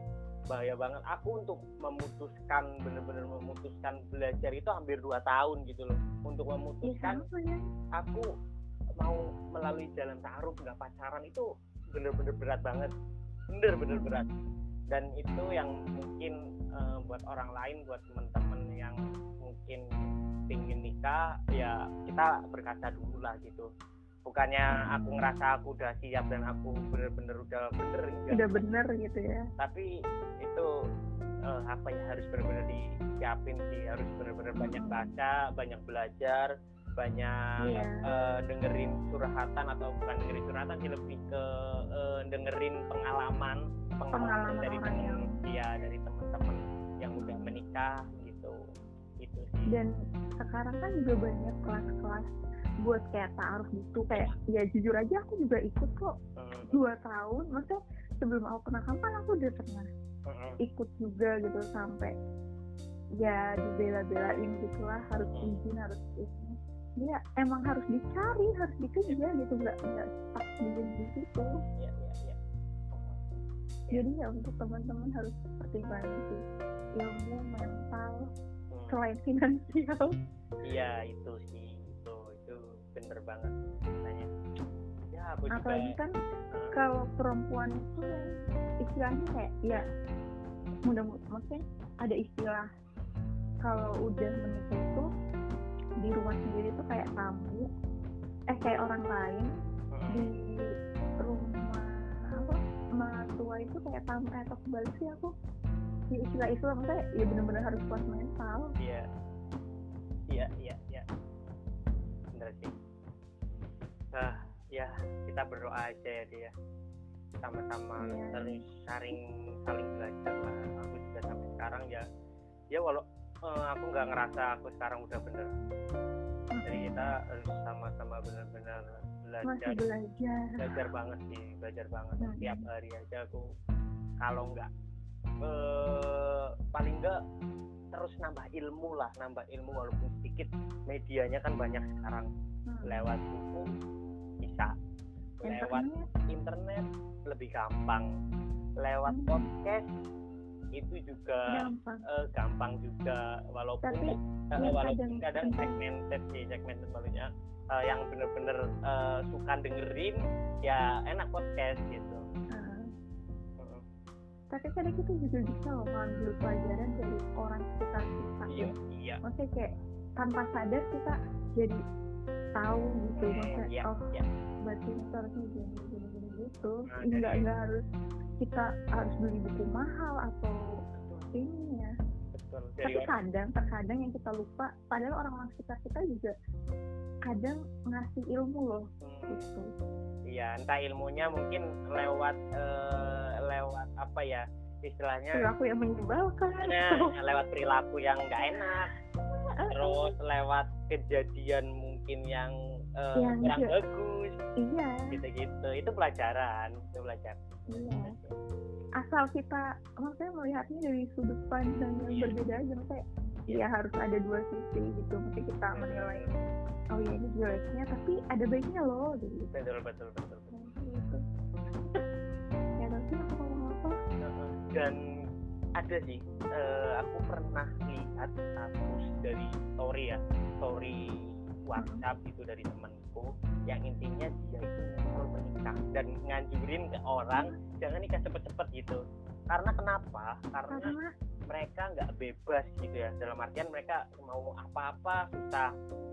[SPEAKER 1] bahaya banget. Aku untuk memutuskan bener-bener memutuskan belajar itu hampir dua tahun gitu loh. Untuk
[SPEAKER 2] ya
[SPEAKER 1] memutuskan
[SPEAKER 2] ya.
[SPEAKER 1] aku mau melalui jalan taruh nggak pacaran itu bener-bener berat banget. Bener-bener berat dan itu yang mungkin eh, buat orang lain buat teman-teman yang mungkin pingin nikah ya kita berkata dulu lah gitu. Bukannya aku ngerasa aku udah siap dan aku bener-bener udah bener enggak.
[SPEAKER 2] Udah bener gitu ya?
[SPEAKER 1] Tapi itu eh, apa ya harus benar-benar disiapin sih. Harus benar-benar banyak baca banyak belajar banyak
[SPEAKER 2] Iya.
[SPEAKER 1] eh, dengerin curhatan atau bukan dengerin curhatan sih lebih ke eh, dengerin pengalaman pengalaman
[SPEAKER 2] Pengalaman
[SPEAKER 1] dari
[SPEAKER 2] orang
[SPEAKER 1] temen.
[SPEAKER 2] yang-
[SPEAKER 1] iya dari teman-teman yang udah menikah gitu. Itu sih.
[SPEAKER 2] Dan sekarang kan juga banyak kelas-kelas buat kayak taruh gitu. Kayak ya jujur aja aku juga ikut kok.
[SPEAKER 1] Hmm,
[SPEAKER 2] dua tahun maksudnya sebelum aku pernah kapan aku udah pernah
[SPEAKER 1] hmm,
[SPEAKER 2] ikut juga gitu sampai ya dibela-belain gitu lah. Harus
[SPEAKER 1] Hmm.
[SPEAKER 2] izin harus ya emang harus dicari harus dikejar gitu nggak nggak stuck di situ.
[SPEAKER 1] Iya, iya, iya.
[SPEAKER 2] jadi ya untuk teman-teman harus pertimbangkan sih ilmu mental
[SPEAKER 1] Hmm.
[SPEAKER 2] selain finansial.
[SPEAKER 1] Iya itu sih itu itu bener banget katanya ya aku juga
[SPEAKER 2] apalagi kan kalau perempuan itu istilahnya kayak ya mudah maksudnya ada istilah kalau udah menikah itu rumah sendiri tuh kayak tamu eh kayak orang lain
[SPEAKER 1] hmm.
[SPEAKER 2] di rumah apa mertua itu kayak tamu eh, atau kembali sih aku di istilah itu maksudnya ya benar-benar harus kuat mental
[SPEAKER 1] Iya. Iya, iya, iya. Bener sih. Nah, ya kita berdoa aja ya dia. Sama-sama
[SPEAKER 2] Iya.
[SPEAKER 1] terus saling saling belajar lah. Aku juga sampai sekarang ya ya walau eh, aku nggak ngerasa aku sekarang udah bener. Jadi kita sama-sama benar-benar
[SPEAKER 2] masih
[SPEAKER 1] belajar.
[SPEAKER 2] belajar.
[SPEAKER 1] Belajar banget sih belajar banget.
[SPEAKER 2] Hmm.
[SPEAKER 1] setiap hari aja aku kalau nggak eh, paling nggak terus nambah ilmu lah nambah ilmu walaupun sedikit. Medianya kan banyak sekarang.
[SPEAKER 2] Hmm.
[SPEAKER 1] lewat buku bisa. Lewat
[SPEAKER 2] internet?
[SPEAKER 1] internet lebih gampang. Lewat
[SPEAKER 2] Hmm.
[SPEAKER 1] podcast itu juga
[SPEAKER 2] gampang.
[SPEAKER 1] eh, gampang juga walaupun
[SPEAKER 2] tapi yang
[SPEAKER 1] walaupun
[SPEAKER 2] kadang-
[SPEAKER 1] kadang segmented sih segmented maksudnya eh, yang bener-bener eh, suka dengerin ya enak podcast gitu.
[SPEAKER 2] Uh, tapi kadang kita juga bisa loh ngambil pelajaran dari orang sekitar kita.
[SPEAKER 1] Iya iya.
[SPEAKER 2] Maksudnya kayak tanpa sadar kita jadi tahu gitu. Maksudnya
[SPEAKER 1] iya
[SPEAKER 2] oh
[SPEAKER 1] iya.
[SPEAKER 2] berarti harusnya gini gini gini gitu.
[SPEAKER 1] Nah,
[SPEAKER 2] nggak nggak harus kita harus beli buku mahal atau ini ya
[SPEAKER 1] betul
[SPEAKER 2] tapi kadang terkadang yang kita lupa padahal orang-orang sekitar kita juga kadang ngasih ilmu loh
[SPEAKER 1] hmm,
[SPEAKER 2] gitu.
[SPEAKER 1] Iya entah ilmunya mungkin lewat eh, lewat apa ya istilahnya?
[SPEAKER 2] Perilaku yang menyebalkan.
[SPEAKER 1] Nah, lewat perilaku yang nggak enak. Terus lewat kejadian mungkin yang eh,
[SPEAKER 2] Yang
[SPEAKER 1] kurang
[SPEAKER 2] juga-
[SPEAKER 1] bagus
[SPEAKER 2] iya.
[SPEAKER 1] gitu-gitu. Itu pelajaran itu pelajaran.
[SPEAKER 2] Iya. Asal kita maksudnya melihatnya dari sudut pandang yang
[SPEAKER 1] Iya.
[SPEAKER 2] berbeda aja maksudnya ya harus ada dua sisi gitu mesti kita menilai oh ya ini jeleknya tapi ada baiknya loh gitu.
[SPEAKER 1] Betul betul betul, betul.
[SPEAKER 2] Nah, gitu. Ya tapi aku ngomong apa?
[SPEAKER 1] Dan ada sih eh, aku pernah lihat status dari story ya story WhatsApp itu dari temanku yang intinya dia itu nyesel menikah dan nganjurin ke orang jangan nikah cepet-cepet gitu. Karena kenapa? Karena
[SPEAKER 2] karena?
[SPEAKER 1] mereka nggak bebas gitu ya. Dalam artian mereka mau apa-apa susah.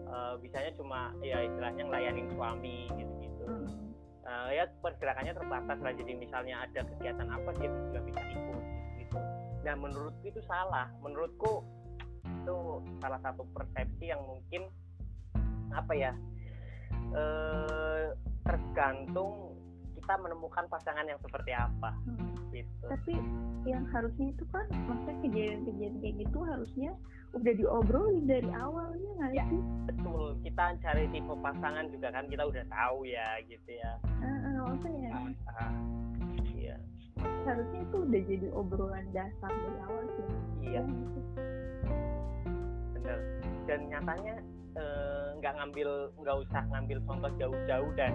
[SPEAKER 1] Eh, bisanya cuma ya istilahnya ngelayanin suami gitu-gitu.
[SPEAKER 2] Hmm,
[SPEAKER 1] Eh, ya pergerakannya terbatas lah. Jadi misalnya ada kegiatan apa dia nggak bisa ikut gitu. Nah menurutku itu salah. Menurutku itu salah satu persepsi yang mungkin apa ya eh tergantung kita menemukan pasangan yang seperti apa
[SPEAKER 2] hmm.
[SPEAKER 1] gitu.
[SPEAKER 2] Tapi yang harusnya itu kan maksudnya kejadian-kejadian kayak gitu harusnya udah diobrolin dari awalnya nggak
[SPEAKER 1] Ya.
[SPEAKER 2] sih?
[SPEAKER 1] betul. Kita cari tipe pasangan juga kan kita udah tahu ya gitu ya.
[SPEAKER 2] Ah, maksudnya
[SPEAKER 1] iya.
[SPEAKER 2] Harusnya itu udah jadi obrolan dasar dari awal sih.
[SPEAKER 1] Iya.
[SPEAKER 2] Ya, gitu.
[SPEAKER 1] bener. Dan nyatanya eh, nggak ngambil nggak usah ngambil contoh jauh-jauh dan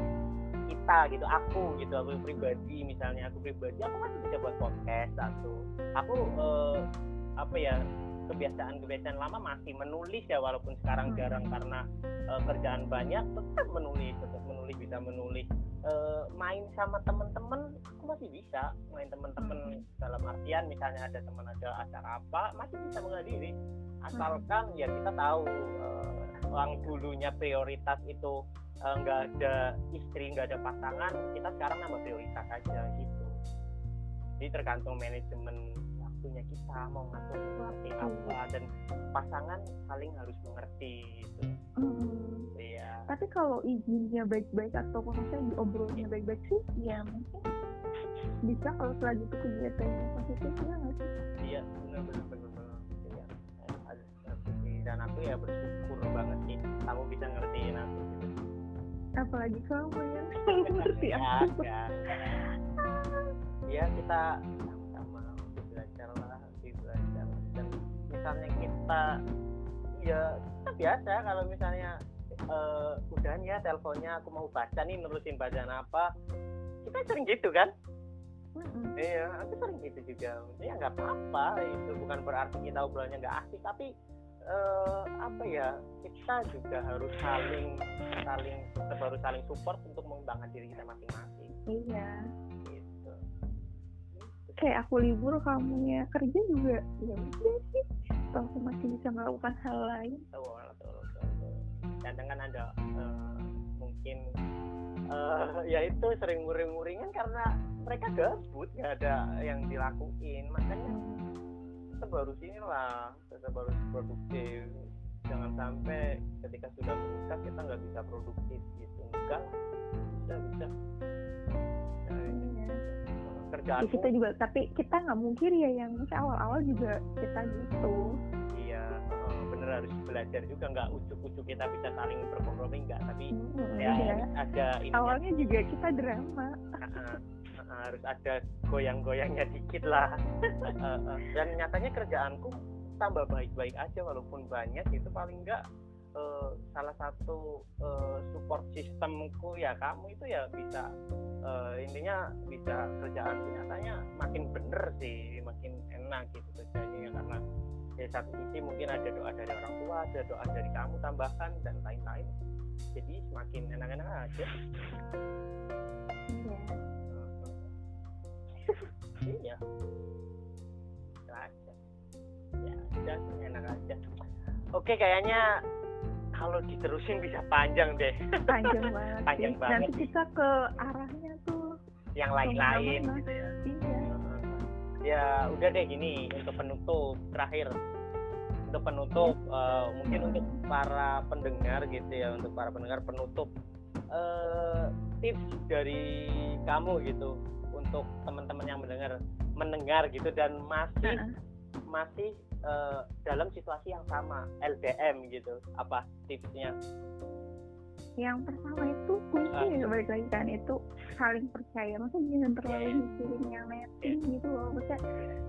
[SPEAKER 1] kita gitu aku gitu aku pribadi misalnya aku pribadi aku masih bisa buat podcast satu. Aku eh, apa ya kebiasaan-kebiasaan lama masih menulis ya walaupun sekarang
[SPEAKER 2] Hmm.
[SPEAKER 1] jarang karena eh, kerjaan banyak tetap menulis tetap menulis bisa menulis. Eh, main sama temen-temen aku masih bisa main temen-temen dalam artian misalnya ada teman ada acara apa masih bisa menghadiri asalkan ya kita tahu eh, orang dulunya prioritas itu nggak ada istri nggak ada pasangan kita sekarang nambah prioritas aja gitu. Jadi tergantung manajemen waktunya kita mau ngatur seperti apa dan pasangan saling harus mengerti gitu.
[SPEAKER 2] Mm-mm.
[SPEAKER 1] iya.
[SPEAKER 2] Tapi kalau izinnya baik-baik atau maksudnya diobrolnya baik-baik sih ya mungkin bisa kalau selagi itu kegiatannya positif ya nggak sih?
[SPEAKER 1] Iya benar benar iya dan aku ya bersyukur banget sih kamu bisa ngertiin aku gitu.
[SPEAKER 2] Apalagi kamu yang selalu ngerti
[SPEAKER 1] ya,
[SPEAKER 2] aku
[SPEAKER 1] ya. ya kita misalnya kita ya kita biasa kalau misalnya eh, udah nih ya teleponnya aku mau baca nih nurusin bacaan apa kita sering gitu kan
[SPEAKER 2] Mm-mm.
[SPEAKER 1] Iya, aku sering gitu juga. Ya nggak apa-apa, itu bukan berarti kita obrolannya nggak asik, tapi eh, apa ya kita juga harus saling saling tetap harus saling support untuk mengembangkan diri kita masing-masing.
[SPEAKER 2] iya
[SPEAKER 1] Gitu.
[SPEAKER 2] kayak aku libur kamu ya kerja juga ya udah sih Toh aku masih bisa melakukan hal lain
[SPEAKER 1] Betul, betul. Kadang kan ada eh, mungkin eh, ya itu sering muring-muringan karena mereka gabut nggak ada yang dilakuin makanya tetap harus inilah tetap harus produktif jangan sampai ketika sudah menikah kita nggak bisa produktif gitu enggak bisa bisa. Kerjaan
[SPEAKER 2] Ya, kita juga tapi kita nggak mungkin ya yang awal-awal juga kita gitu.
[SPEAKER 1] Iya bener harus belajar juga nggak ujuk-ujuk kita bisa saling berkompromi enggak tapi
[SPEAKER 2] Hmm,
[SPEAKER 1] ya
[SPEAKER 2] iya.
[SPEAKER 1] ada ini
[SPEAKER 2] awalnya juga kita drama.
[SPEAKER 1] Harus ada goyang-goyangnya dikit lah. Dan nyatanya kerjaanku tambah baik-baik aja walaupun banyak itu paling enggak eh, salah satu eh, support sistemku ya kamu itu ya bisa eh, intinya bisa kerjaan nyatanya makin bener sih makin enak gitu kerjanya ya karena dari satu sisi mungkin ada doa dari orang tua ada doa dari kamu tambahkan dan lain-lain. Jadi semakin enak-enak aja.
[SPEAKER 2] Iya.
[SPEAKER 1] iya. Aja. Ya udah enak aja. Oke kayaknya kalau diterusin bisa panjang deh.
[SPEAKER 2] Panjang banget
[SPEAKER 1] Panjang banget.
[SPEAKER 2] Nanti kita ke arahnya tuh
[SPEAKER 1] yang lain-lain. Gitu ya
[SPEAKER 2] iya.
[SPEAKER 1] Ya udah deh gini untuk penutup terakhir. Untuk penutup uh, mungkin untuk para pendengar gitu ya untuk para pendengar penutup uh, tips dari kamu gitu untuk teman-teman yang mendengar mendengar gitu dan masih uh masih uh, dalam situasi yang sama LDM gitu. Apa tipsnya?
[SPEAKER 2] Yang pertama itu kunci ya balik lagi kan itu saling percaya. Maksudnya jangan terlalu mikirin yang netting gitu loh. Maksudnya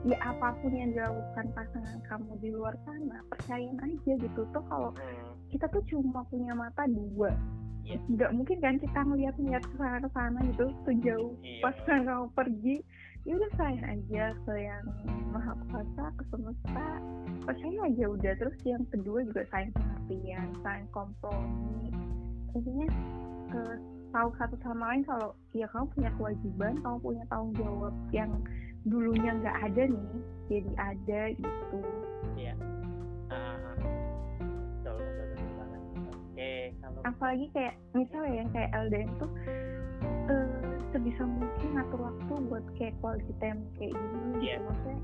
[SPEAKER 2] ya apa pun yang dilakukan pasangan kamu di luar sana percayain aja gitu. Tuh kalau hmm. kita tuh cuma punya mata dua. Yeah. nggak mungkin kan kita ngeliat-ngeliat ke sana sana gitu sejauh yeah. pas kamu pergi ya udah sayang aja. Ke yang maha kuasa ke semesta. Percaya aja udah. Terus yang kedua juga sayang pengertian sayang kompromi. Intinya uh, tahu satu sama lain kalau ya kamu punya kewajiban kamu punya tanggung jawab yang dulunya nggak ada nih jadi ada gitu.
[SPEAKER 1] Iya. Uh,
[SPEAKER 2] apalagi kayak misalnya yang kayak LDM tuh uh, sebisa mungkin ngatur waktu buat kayak quality time kayak gini yeah. gitu iya. maksudnya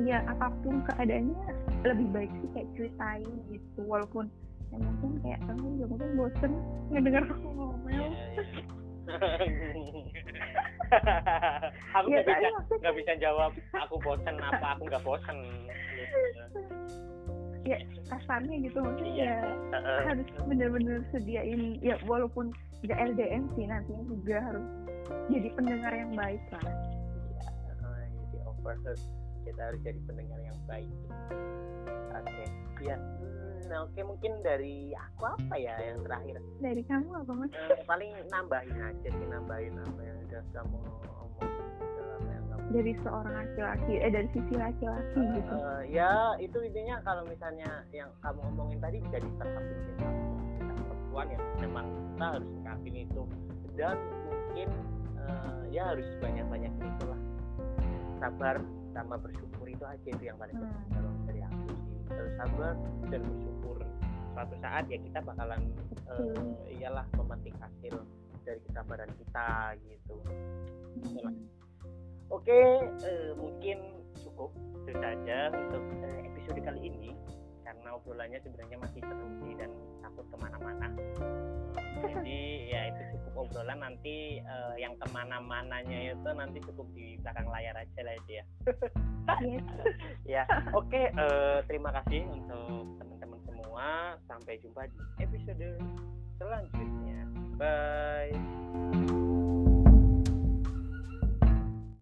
[SPEAKER 2] ya apa pun keadaannya lebih baik sih kayak ceritain gitu walaupun ya mungkin kayak kamu juga mungkin bosen ngedenger aku ngomel yeah,
[SPEAKER 1] yeah. aku ya, nggak bisa nggak bisa jawab aku bosen apa aku nggak bosen
[SPEAKER 2] ya kasarnya gitu maksudnya ya uh, harus bener-bener sediain ya walaupun nggak LDM sih nantinya juga harus jadi pendengar yang baik lah.
[SPEAKER 1] Ya, uh, jadi over kita harus jadi pendengar yang baik. Oke okay. ya nah oke mungkin dari aku apa ya yang terakhir?
[SPEAKER 2] Dari kamu apa mas?
[SPEAKER 1] Uh, paling nambahin aja sih nambahin apa yang udah kamu
[SPEAKER 2] dari seorang laki-laki eh dari sisi laki-laki uh, gitu. uh,
[SPEAKER 1] ya itu intinya kalau misalnya yang kamu omongin tadi bisa diterapin kita perempuan ya. Memang kita harus ngapin itu. Dan mungkin uh, ya harus banyak-banyak itulah. Sabar sama bersyukur itu aja itu yang paling penting. Hmm. kalau dari aku sih harus sabar dan bersyukur suatu saat ya kita bakalan uh, iyalah memetik hasil dari kesabaran kita gitu. Hmm. Oke, uh, mungkin cukup itu saja untuk uh, episode kali ini karena obrolannya sebenarnya masih sih dan takut ke mana-mana. Jadi ya itu cukup obrolan nanti uh, yang ke mana-mananya itu nanti cukup di belakang layar aja lah itu ya. Yes. ya, oke. Okay, uh, terima kasih untuk teman-teman semua. Sampai jumpa di episode selanjutnya. Bye.